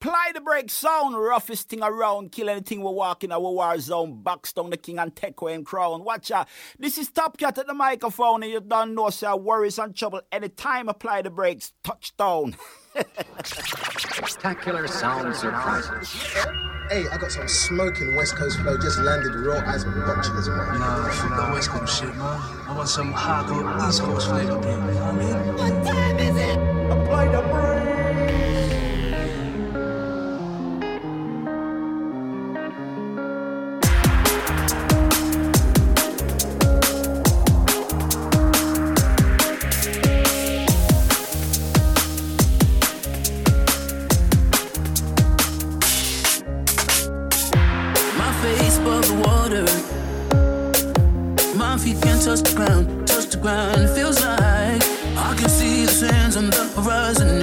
Ply the breaks, sound, roughest thing around. Kill anything we walk in our war zone. Box down the king and take away and crown. Watch out. This is Top Cat at the microphone, and you don't know, sir. So worries and trouble. Anytime apply the breaks, touchdown. Spectacular sound surprises. Hey, I got some smoking West Coast flow just landed raw as a boxer as man. Nah, fuck that West Coast shit, man. I want some hardcore East Coast flavor, man. You know what I mean? What time is it? Apply the for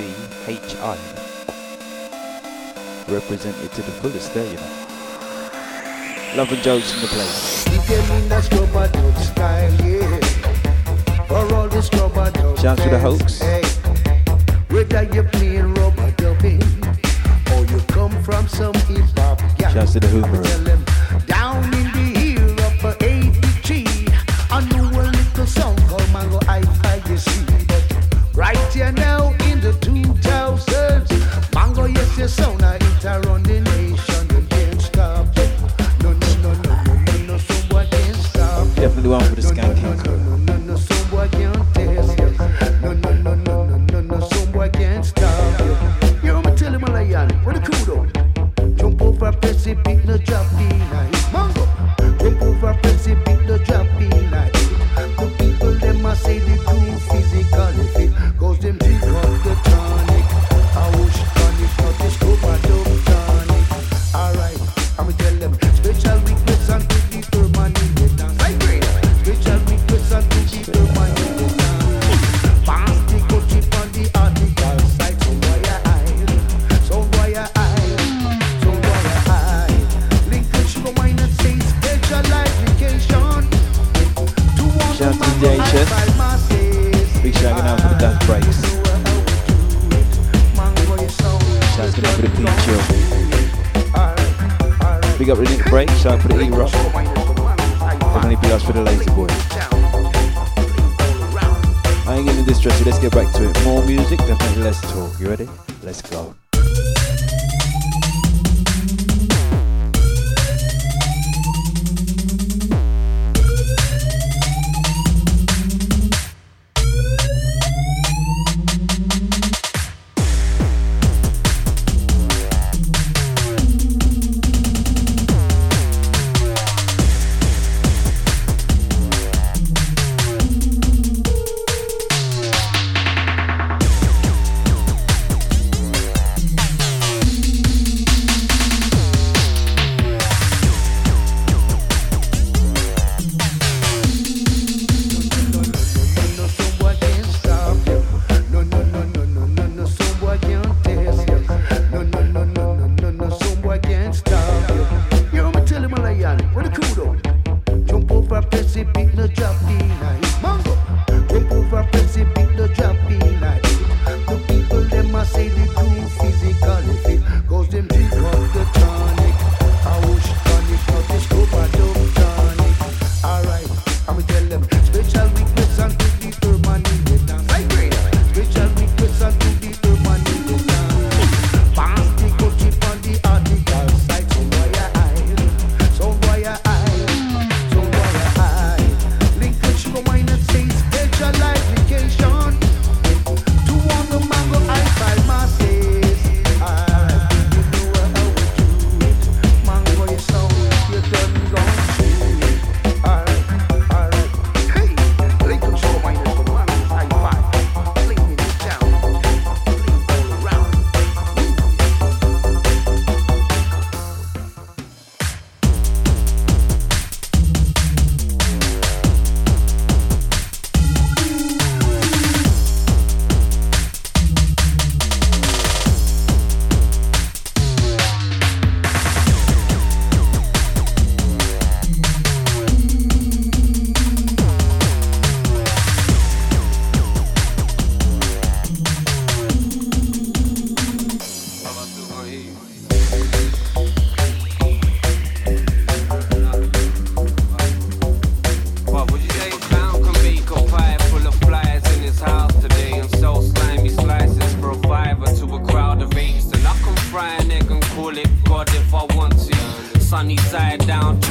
C-H-I. Represented to the fullest there, you know. Love and jokes in the place. Shouts to the hoax. Hey, whether you're playing rubber dubbing or you come from some hip hop. Yeah. Shouts to the Hoover.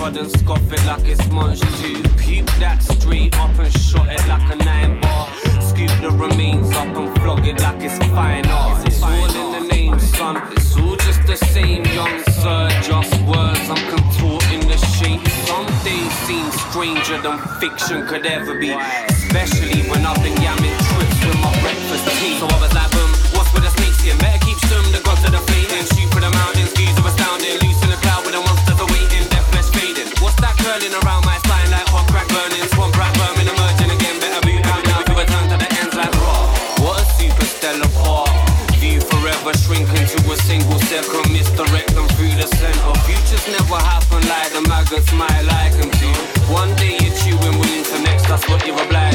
nod and scoff it like it's munch too. Puke that street up and shot it like a nine bar. Scoop the remains up and flog it like it's fine art. It's all in the name, son. It's all just the same, young sir. Just words I'm contorting the shape. Some days seem stranger than fiction could ever be. Especially when I've been yamming trips with my breakfast tea. So I was like, boom, what's with the snakes here? Better keep showing the gods of the flame. Burning around my spine like hot crack burning. Swamp rat vermin emerging again. Better boot out now to return to the ends like raw. What a superstellar part. View forever shrinking to a single circle. Misdirect them through the center. Futures never happen like the maggots might like them to. One day you're chewing, willing to next. That's what you're obliged.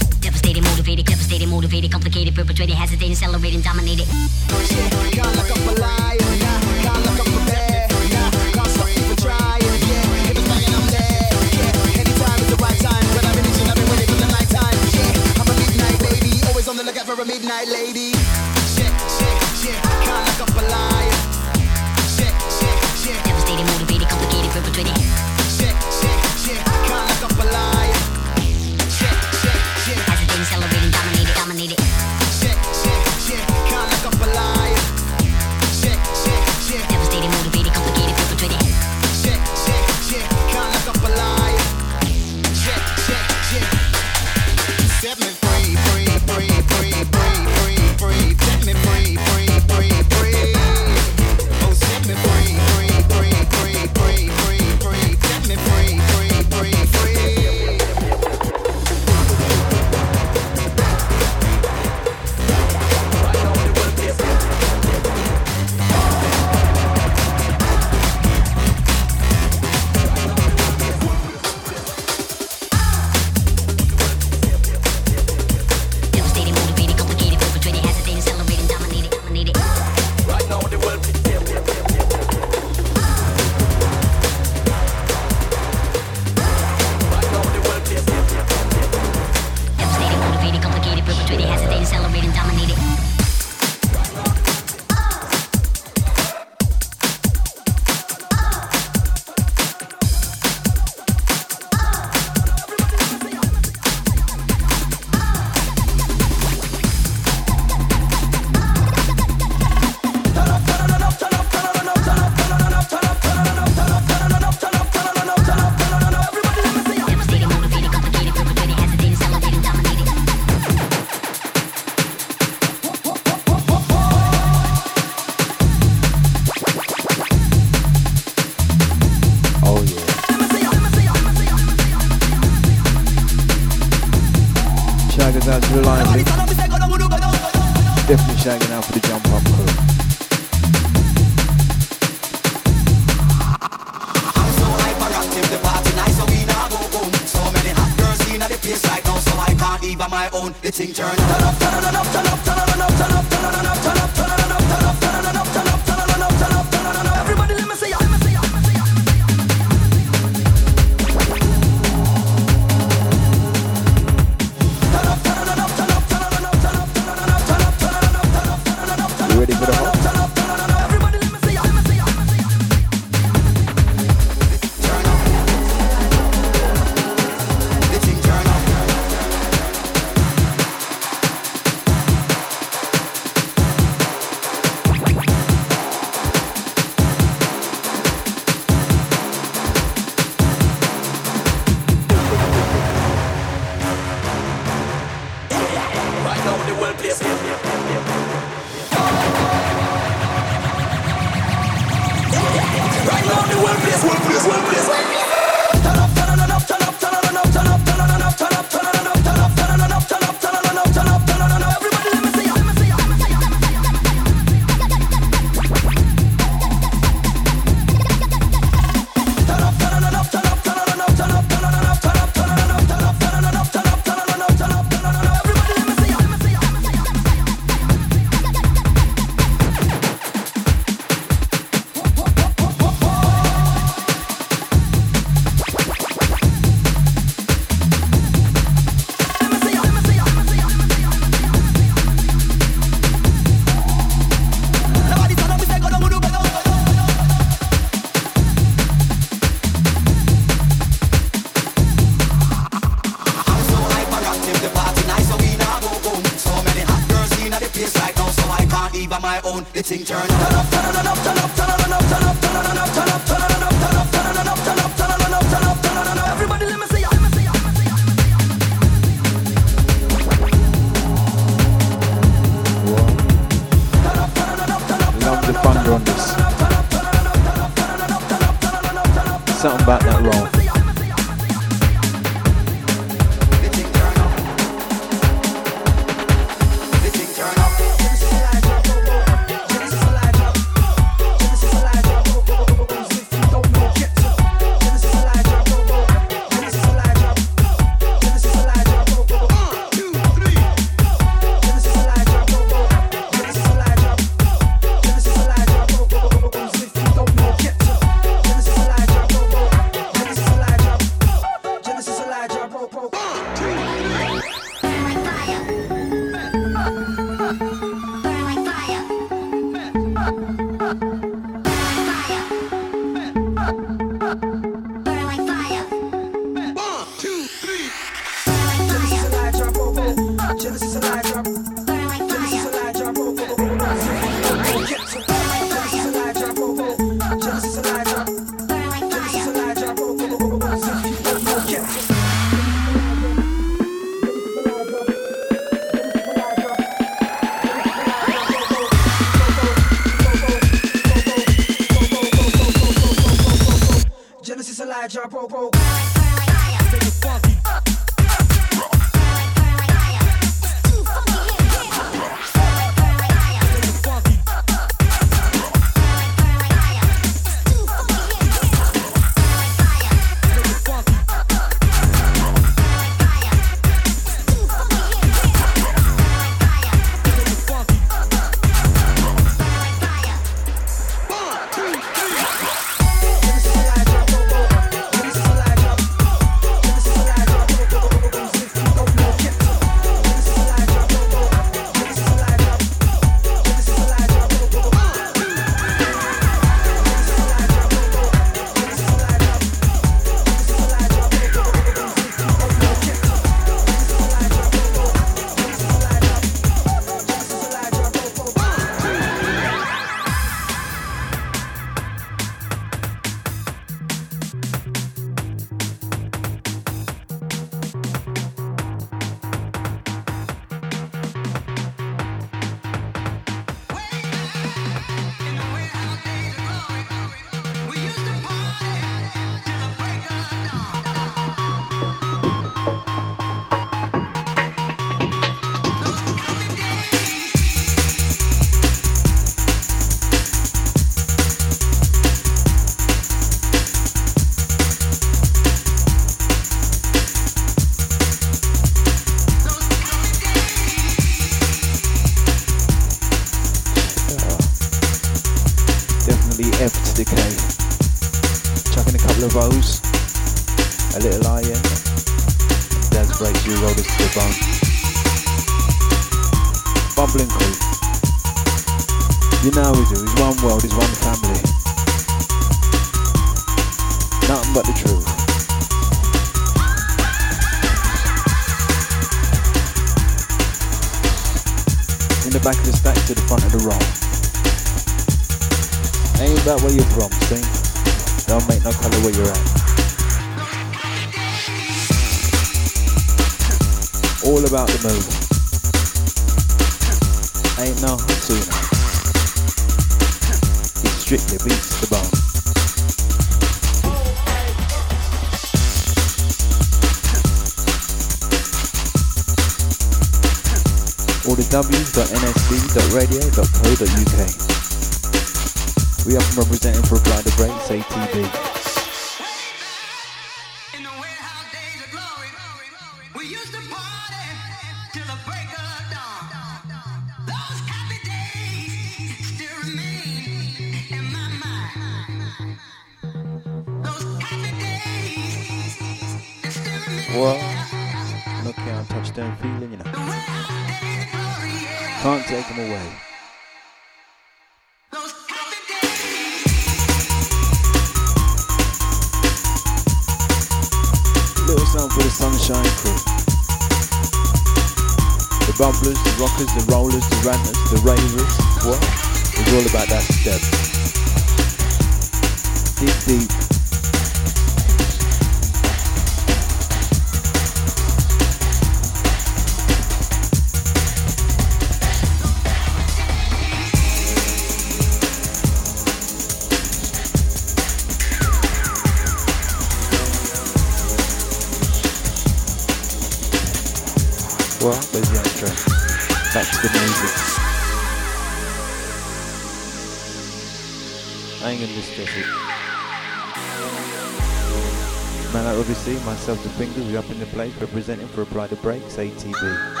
Fingaz is up in the place representing for Apply the Breaks ATB.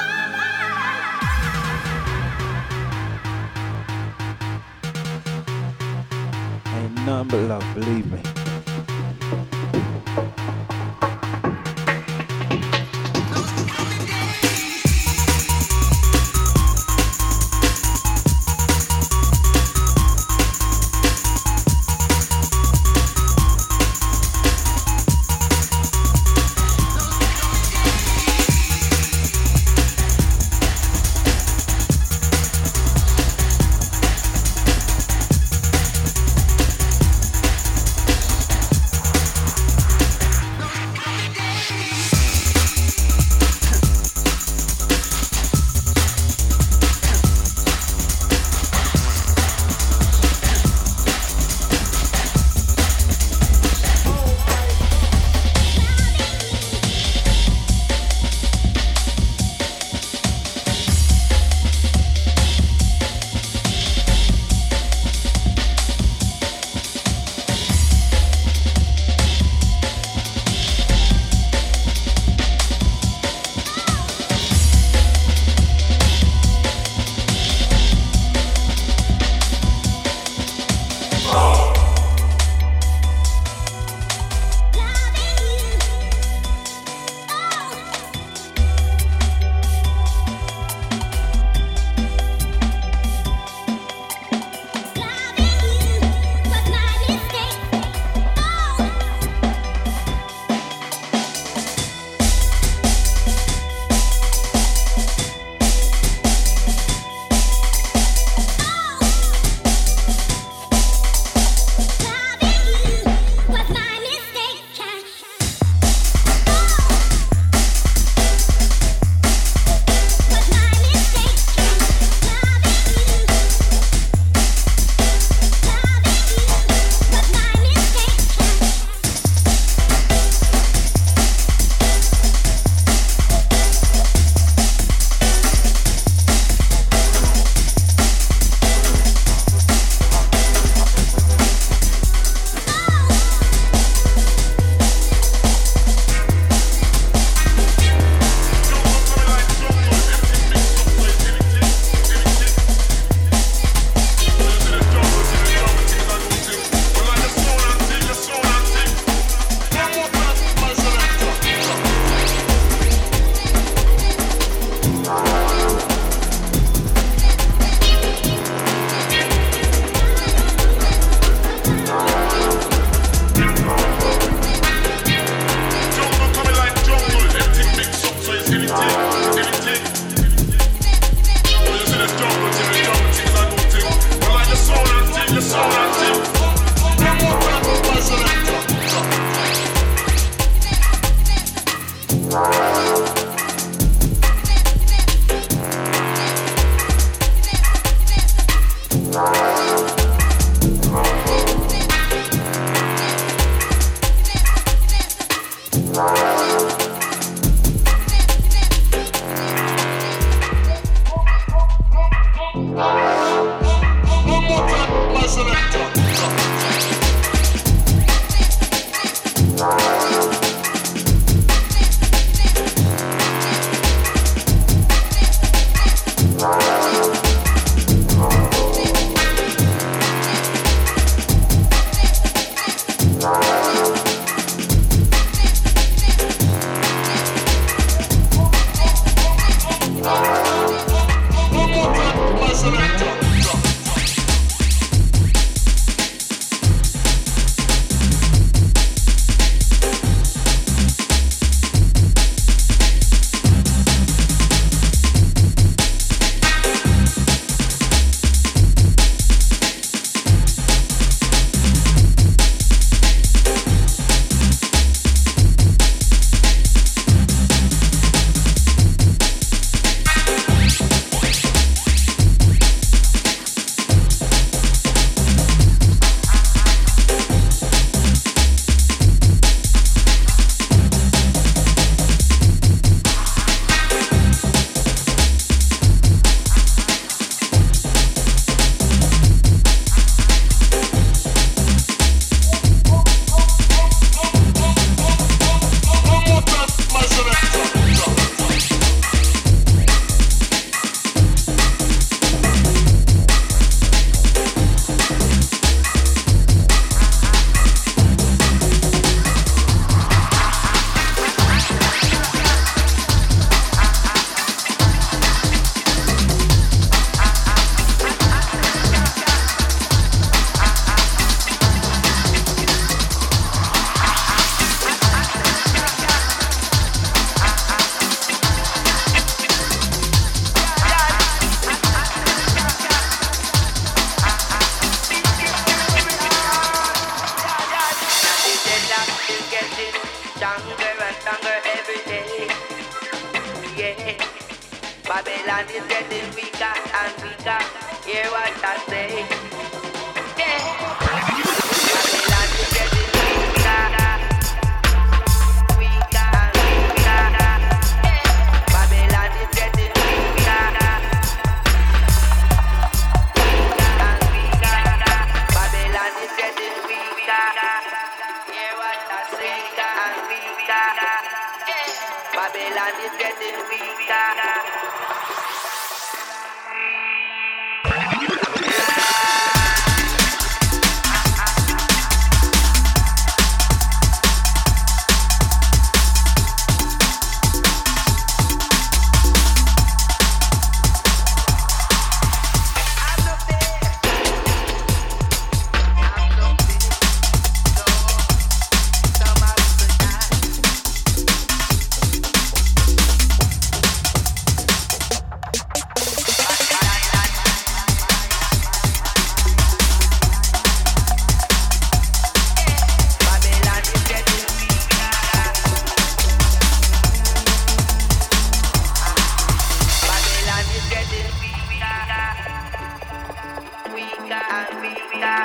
weaker and weaker.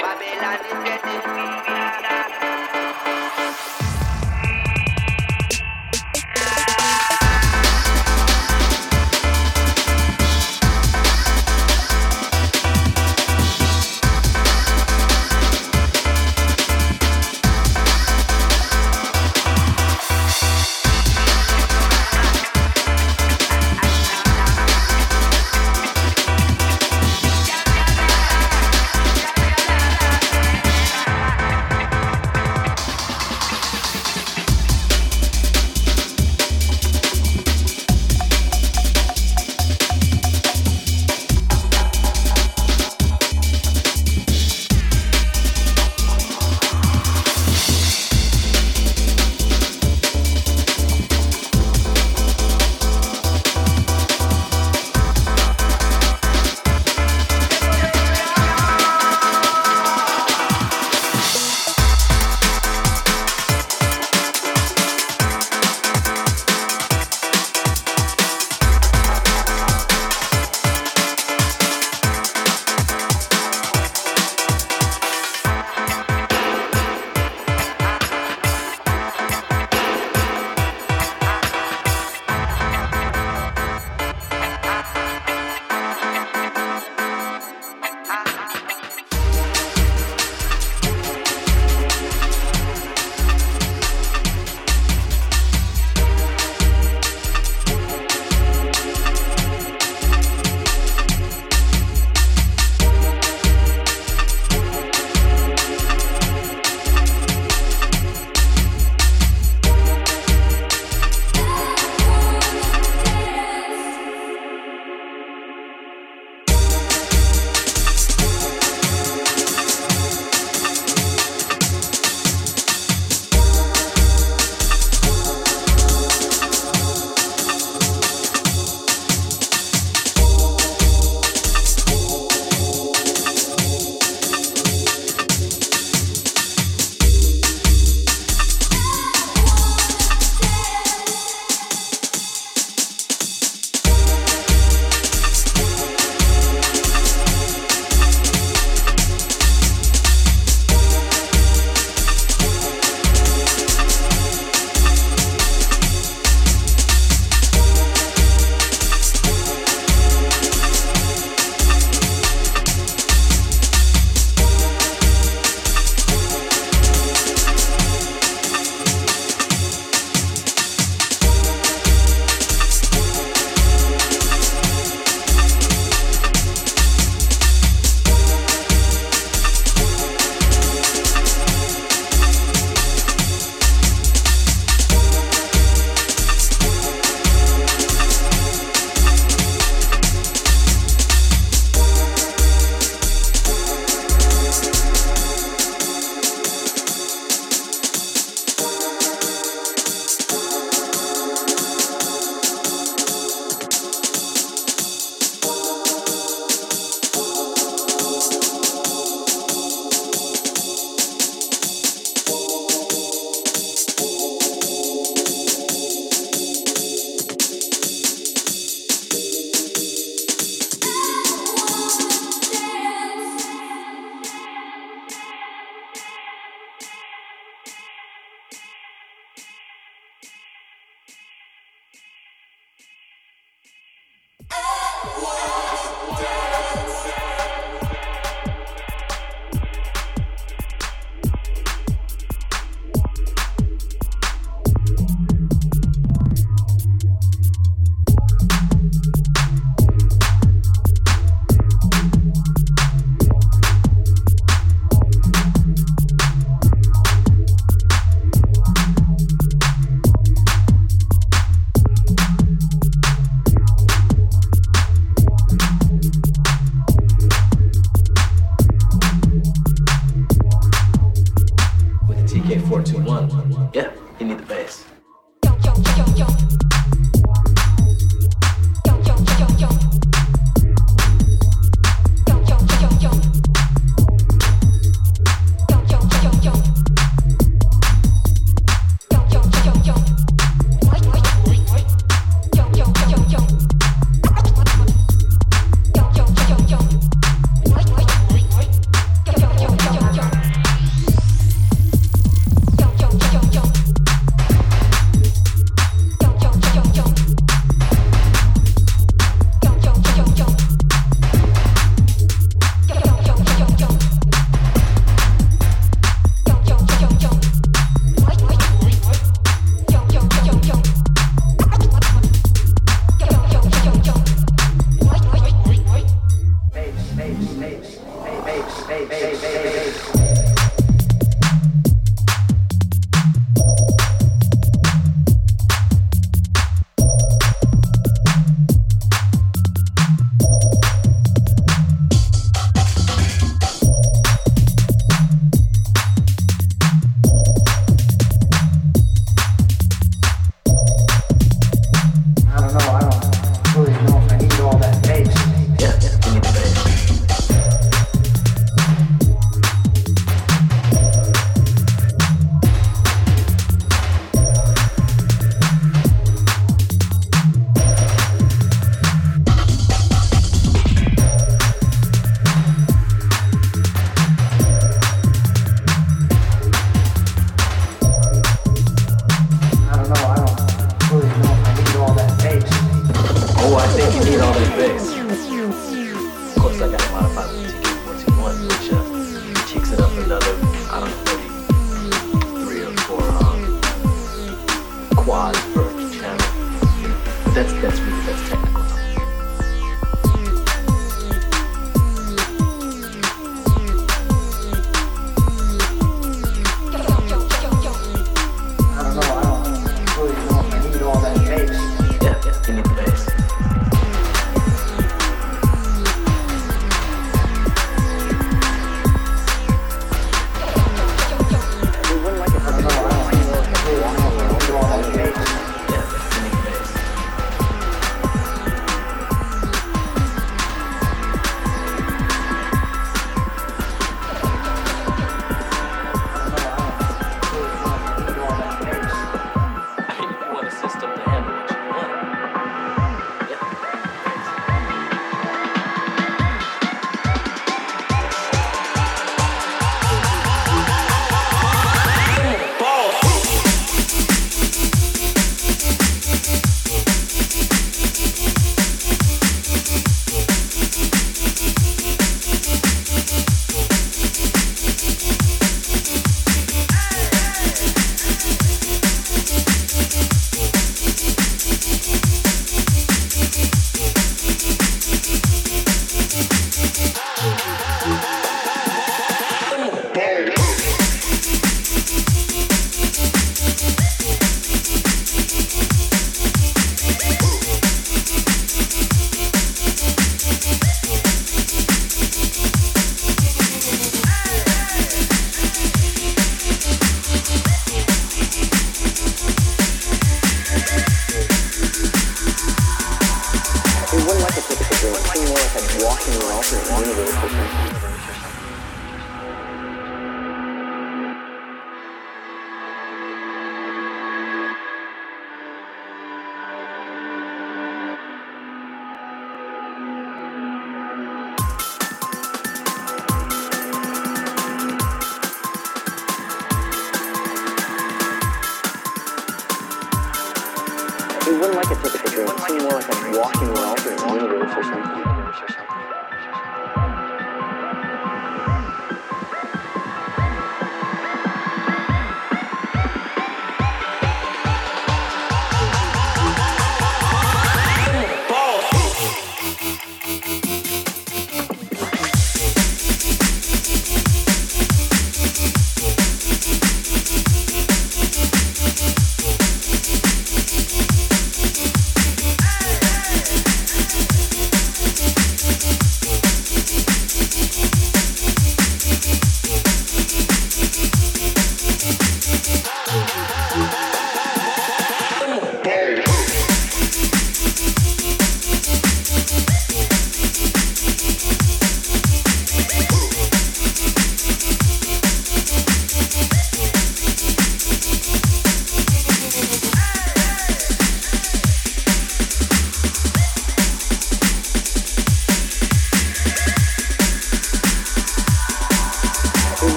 Babylon is getting weaker.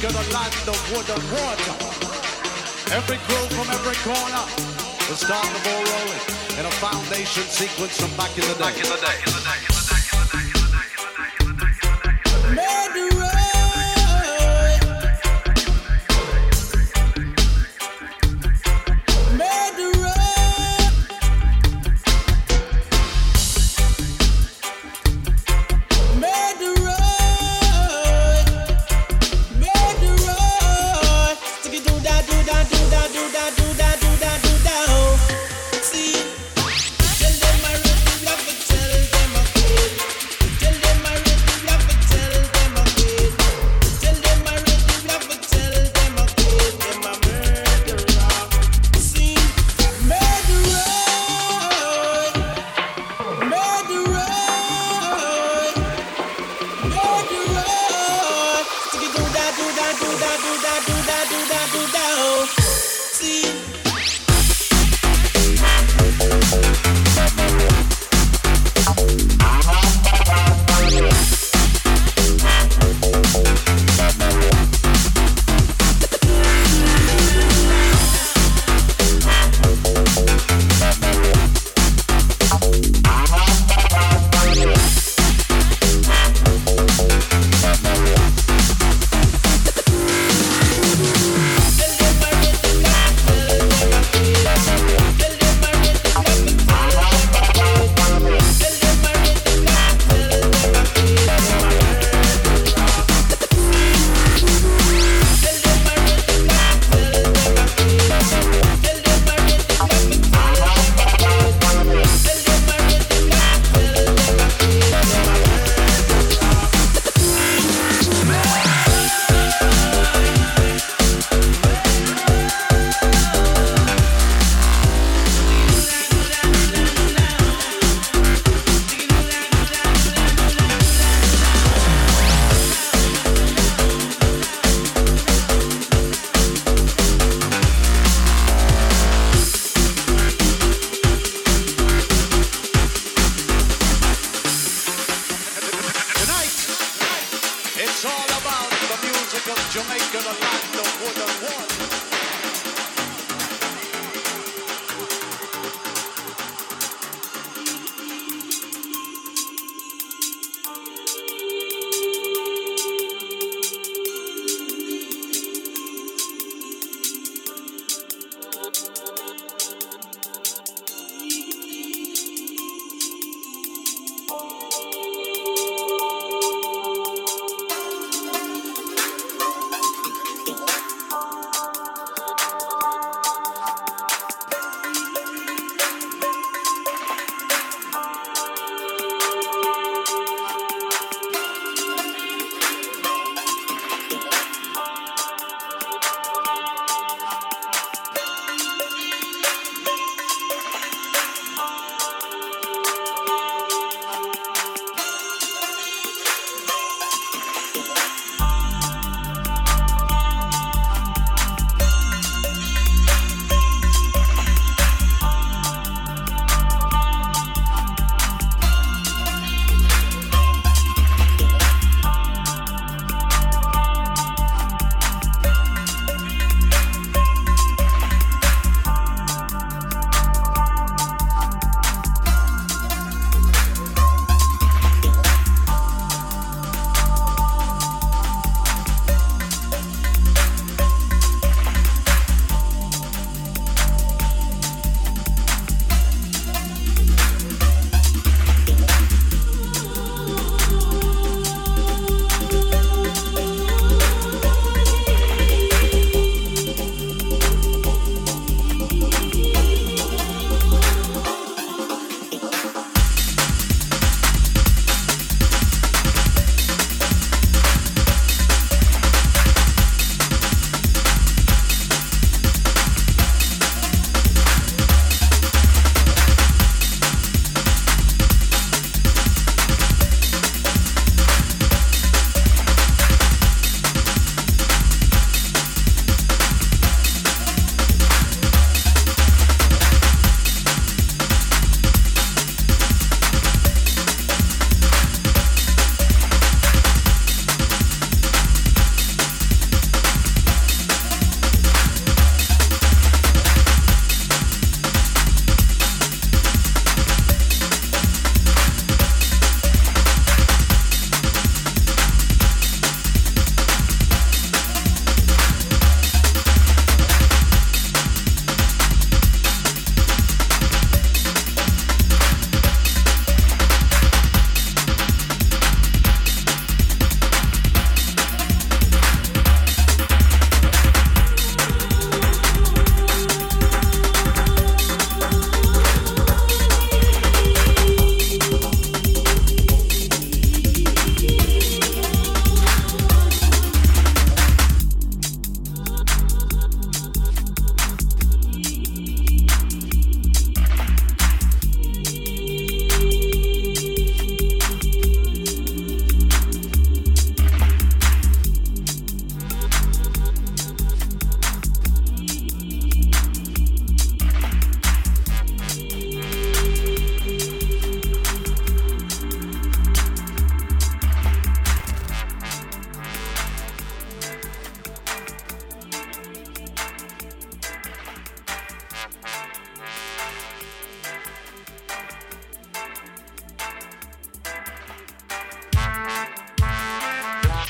Jamaica, the land of wood and water. Every crew from every corner will start the ball rolling in a foundation sequence from back in the day. Back in the day.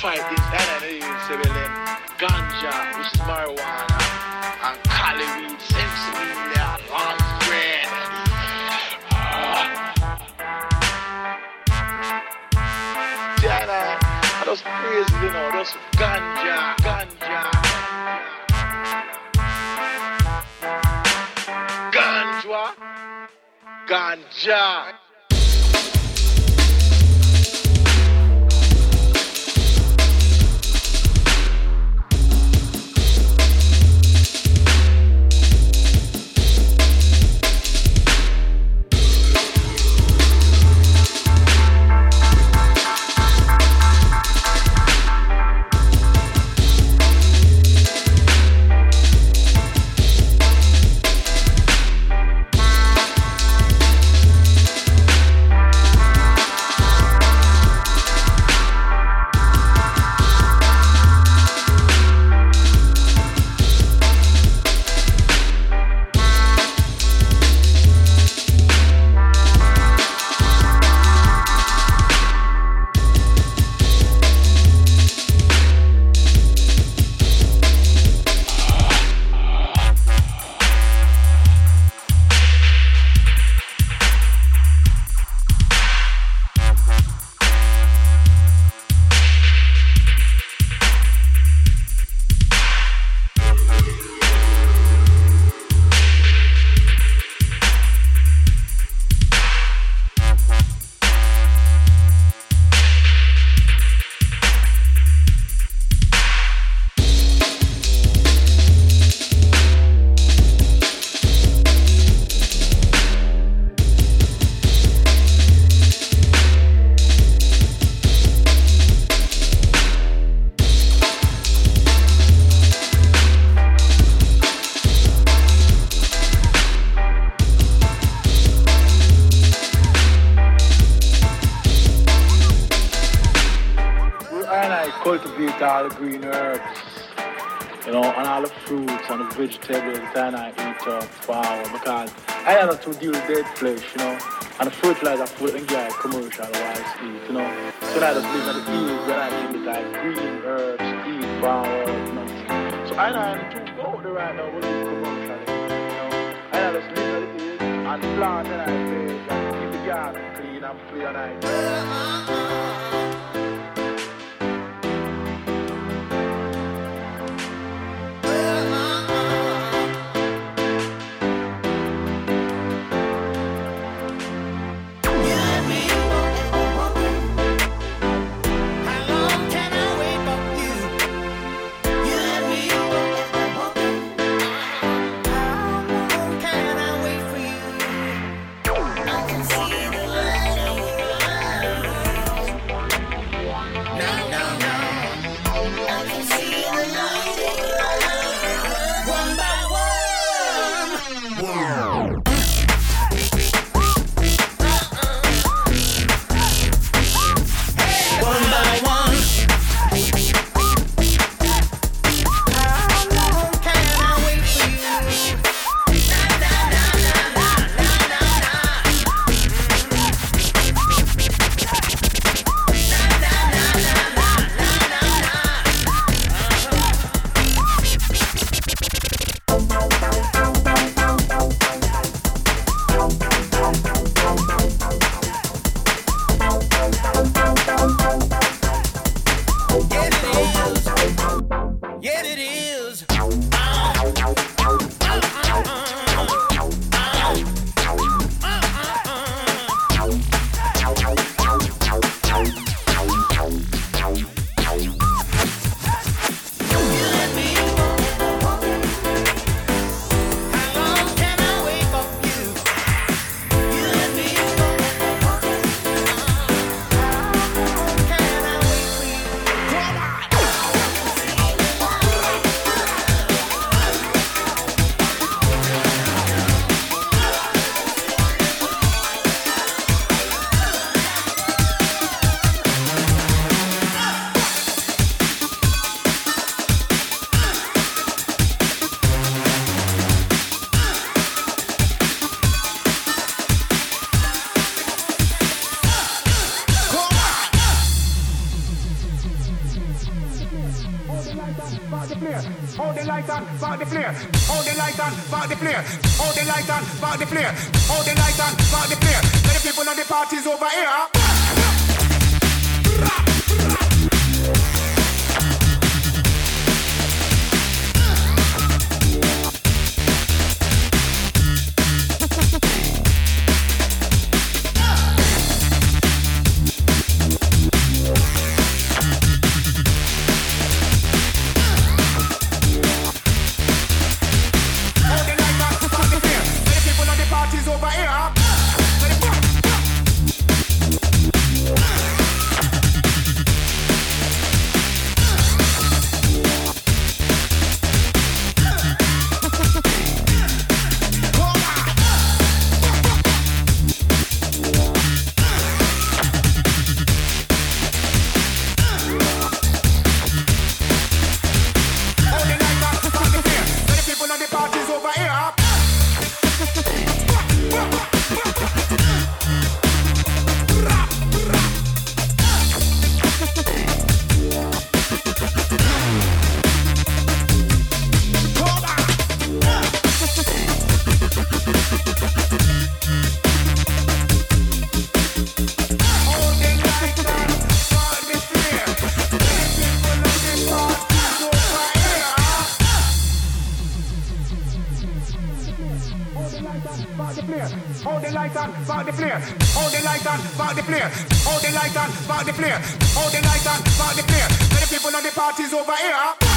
Fight well, then, ganja, which is marijuana, and cali weed, sensimilla, long bread. Diana, I just praise, you know, just ganja, ganja. Ganja. Ganja. To deal with dead flesh, you know, and the fertilizer food and get commercial wise you know. So that I just live in the fields where I eat like green herbs, green flour, you know. So I know to go there right now, do commercial, you know. I just live in the and plant and I and keep the garden clean and free and I. hold the light on, about the flare. hold the light on, about the flare. hold the light on, about the flare. hold the lights on, about the flare. Let the people know the party's over here.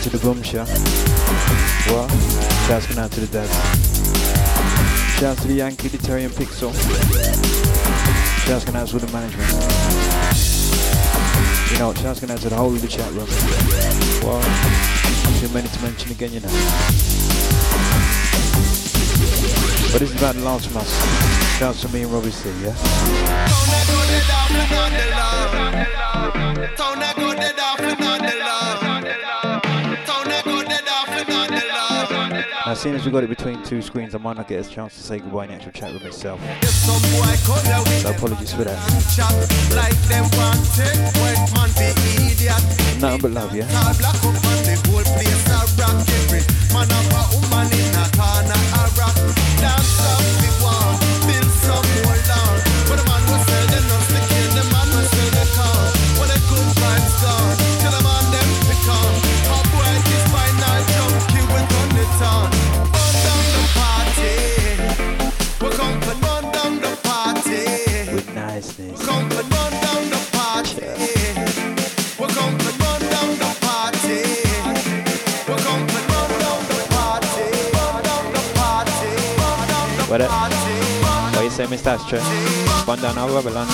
To the boom show. What? Shouts going out to the dads. Shouts to the Yankee, the and Pixel. Shouts going out to the management. You know, shouts going out to the whole of the chat room. What? Too many to mention again, you know. But this is about the last us. Shouts to me and Robbie C, yeah? Seeing as we got it between two screens, I might not get a chance to say goodbye in actual chat with myself. So apologies for that. Nothing but love, yeah? What you say, Mr. Astro? One down our Babylon.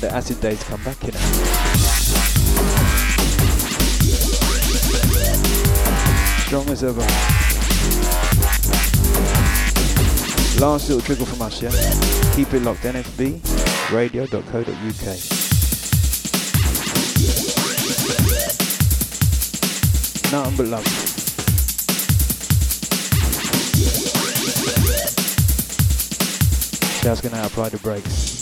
Like the acid days come back, you know. Strong as ever. Last little trigger from us, yeah? Keep it locked, NSB, radio.co.uk. Nothing but love. Just gonna apply the breaks.